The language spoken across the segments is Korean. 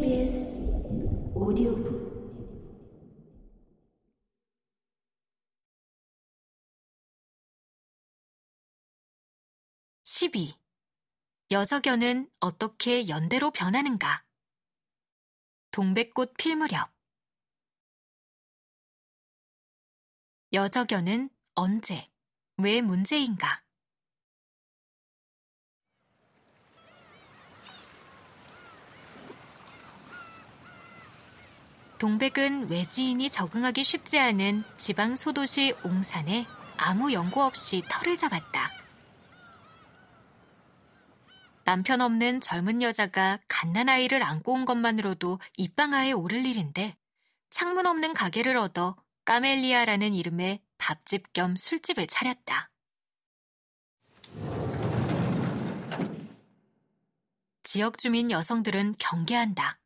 KBS 오디오북 12. 여석연은 어떻게 연대로 변하는가? 동백꽃 필 무렵 여적연은 언제, 왜 문제인가? 동백은 외지인이 적응하기 쉽지 않은 지방 소도시 옹산에 아무 연고 없이 털을 잡았다. 남편 없는 젊은 여자가 갓난아이를 안고 온 것만으로도 입방아에 오를 일인데 창문 없는 가게를 얻어 까멜리아라는 이름의 밥집 겸 술집을 차렸다. 지역 주민 여성들은 경계한다.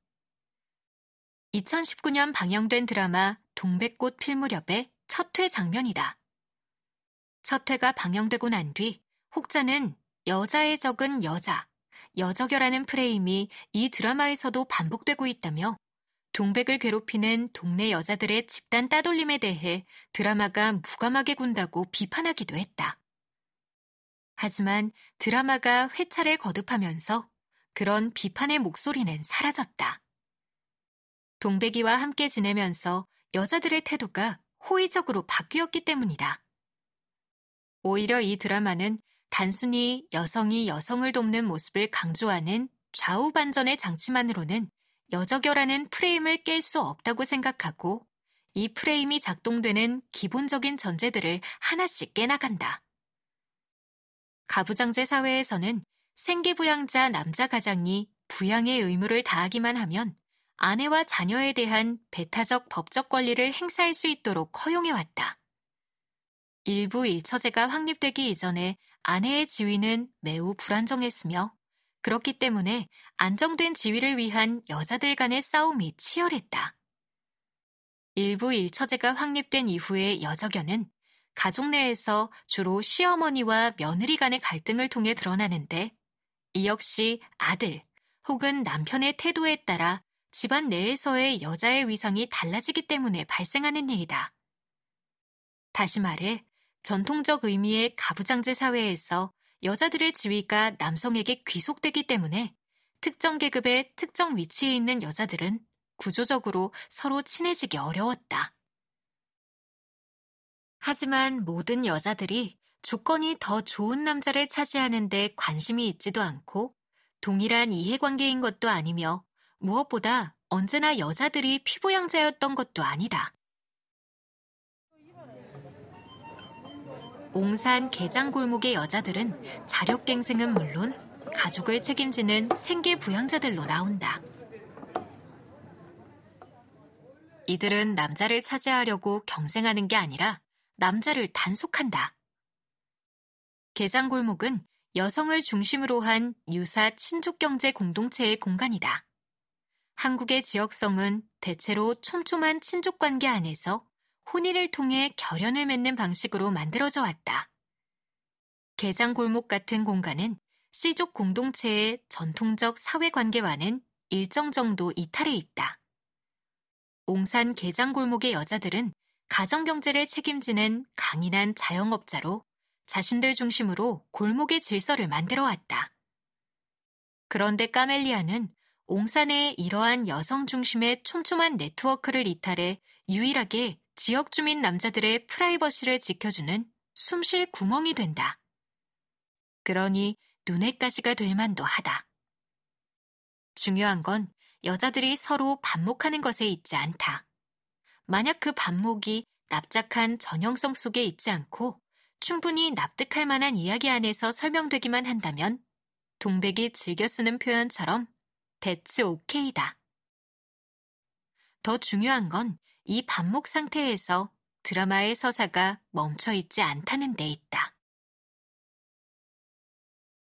2019년 방영된 드라마 동백꽃 필 무렵의 첫 회 장면이다. 첫 회가 방영되고 난 뒤 혹자는 여자의 적은 여자, 여적여라는 프레임이 이 드라마에서도 반복되고 있다며 동백을 괴롭히는 동네 여자들의 집단 따돌림에 대해 드라마가 무감하게 군다고 비판하기도 했다. 하지만 드라마가 회차를 거듭하면서 그런 비판의 목소리는 사라졌다. 동백이와 함께 지내면서 여자들의 태도가 호의적으로 바뀌었기 때문이다. 오히려 이 드라마는 단순히 여성이 여성을 돕는 모습을 강조하는 좌우 반전의 장치만으로는 여적여라는 프레임을 깰 수 없다고 생각하고 이 프레임이 작동되는 기본적인 전제들을 하나씩 깨나간다. 가부장제 사회에서는 생계부양자 남자 가장이 부양의 의무를 다하기만 하면 아내와 자녀에 대한 배타적 법적 권리를 행사할 수 있도록 허용해왔다. 일부 일처제가 확립되기 이전에 아내의 지위는 매우 불안정했으며 그렇기 때문에 안정된 지위를 위한 여자들 간의 싸움이 치열했다. 일부 일처제가 확립된 이후의 여적연은 가족 내에서 주로 시어머니와 며느리 간의 갈등을 통해 드러나는데 이 역시 아들 혹은 남편의 태도에 따라 집안 내에서의 여자의 위상이 달라지기 때문에 발생하는 일이다. 다시 말해, 전통적 의미의 가부장제 사회에서 여자들의 지위가 남성에게 귀속되기 때문에 특정 계급의 특정 위치에 있는 여자들은 구조적으로 서로 친해지기 어려웠다. 하지만 모든 여자들이 조건이 더 좋은 남자를 차지하는데 관심이 있지도 않고 동일한 이해관계인 것도 아니며 무엇보다 언제나 여자들이 피부양자였던 것도 아니다. 옹산 개장골목의 여자들은 자력갱생은 물론 가족을 책임지는 생계 부양자들로 나온다. 이들은 남자를 차지하려고 경쟁하는 게 아니라 남자를 단속한다. 개장골목은 여성을 중심으로 한 유사 친족경제 공동체의 공간이다. 한국의 지역성은 대체로 촘촘한 친족 관계 안에서 혼인을 통해 결연을 맺는 방식으로 만들어져 왔다. 개장골목 같은 공간은 씨족 공동체의 전통적 사회관계와는 일정 정도 이탈해 있다. 옹산 개장골목의 여자들은 가정경제를 책임지는 강인한 자영업자로 자신들 중심으로 골목의 질서를 만들어 왔다. 그런데 까멜리아는 옹산의 이러한 여성 중심의 촘촘한 네트워크를 이탈해 유일하게 지역 주민 남자들의 프라이버시를 지켜주는 숨쉴 구멍이 된다. 그러니 눈의 가시가 될 만도 하다. 중요한 건 여자들이 서로 반목하는 것에 있지 않다. 만약 그 반목이 납작한 전형성 속에 있지 않고 충분히 납득할 만한 이야기 안에서 설명되기만 한다면 동백이 즐겨 쓰는 표현처럼 대츠 오케이다. 더 중요한 건 이 반목 상태에서 드라마의 서사가 멈춰 있지 않다는 데 있다.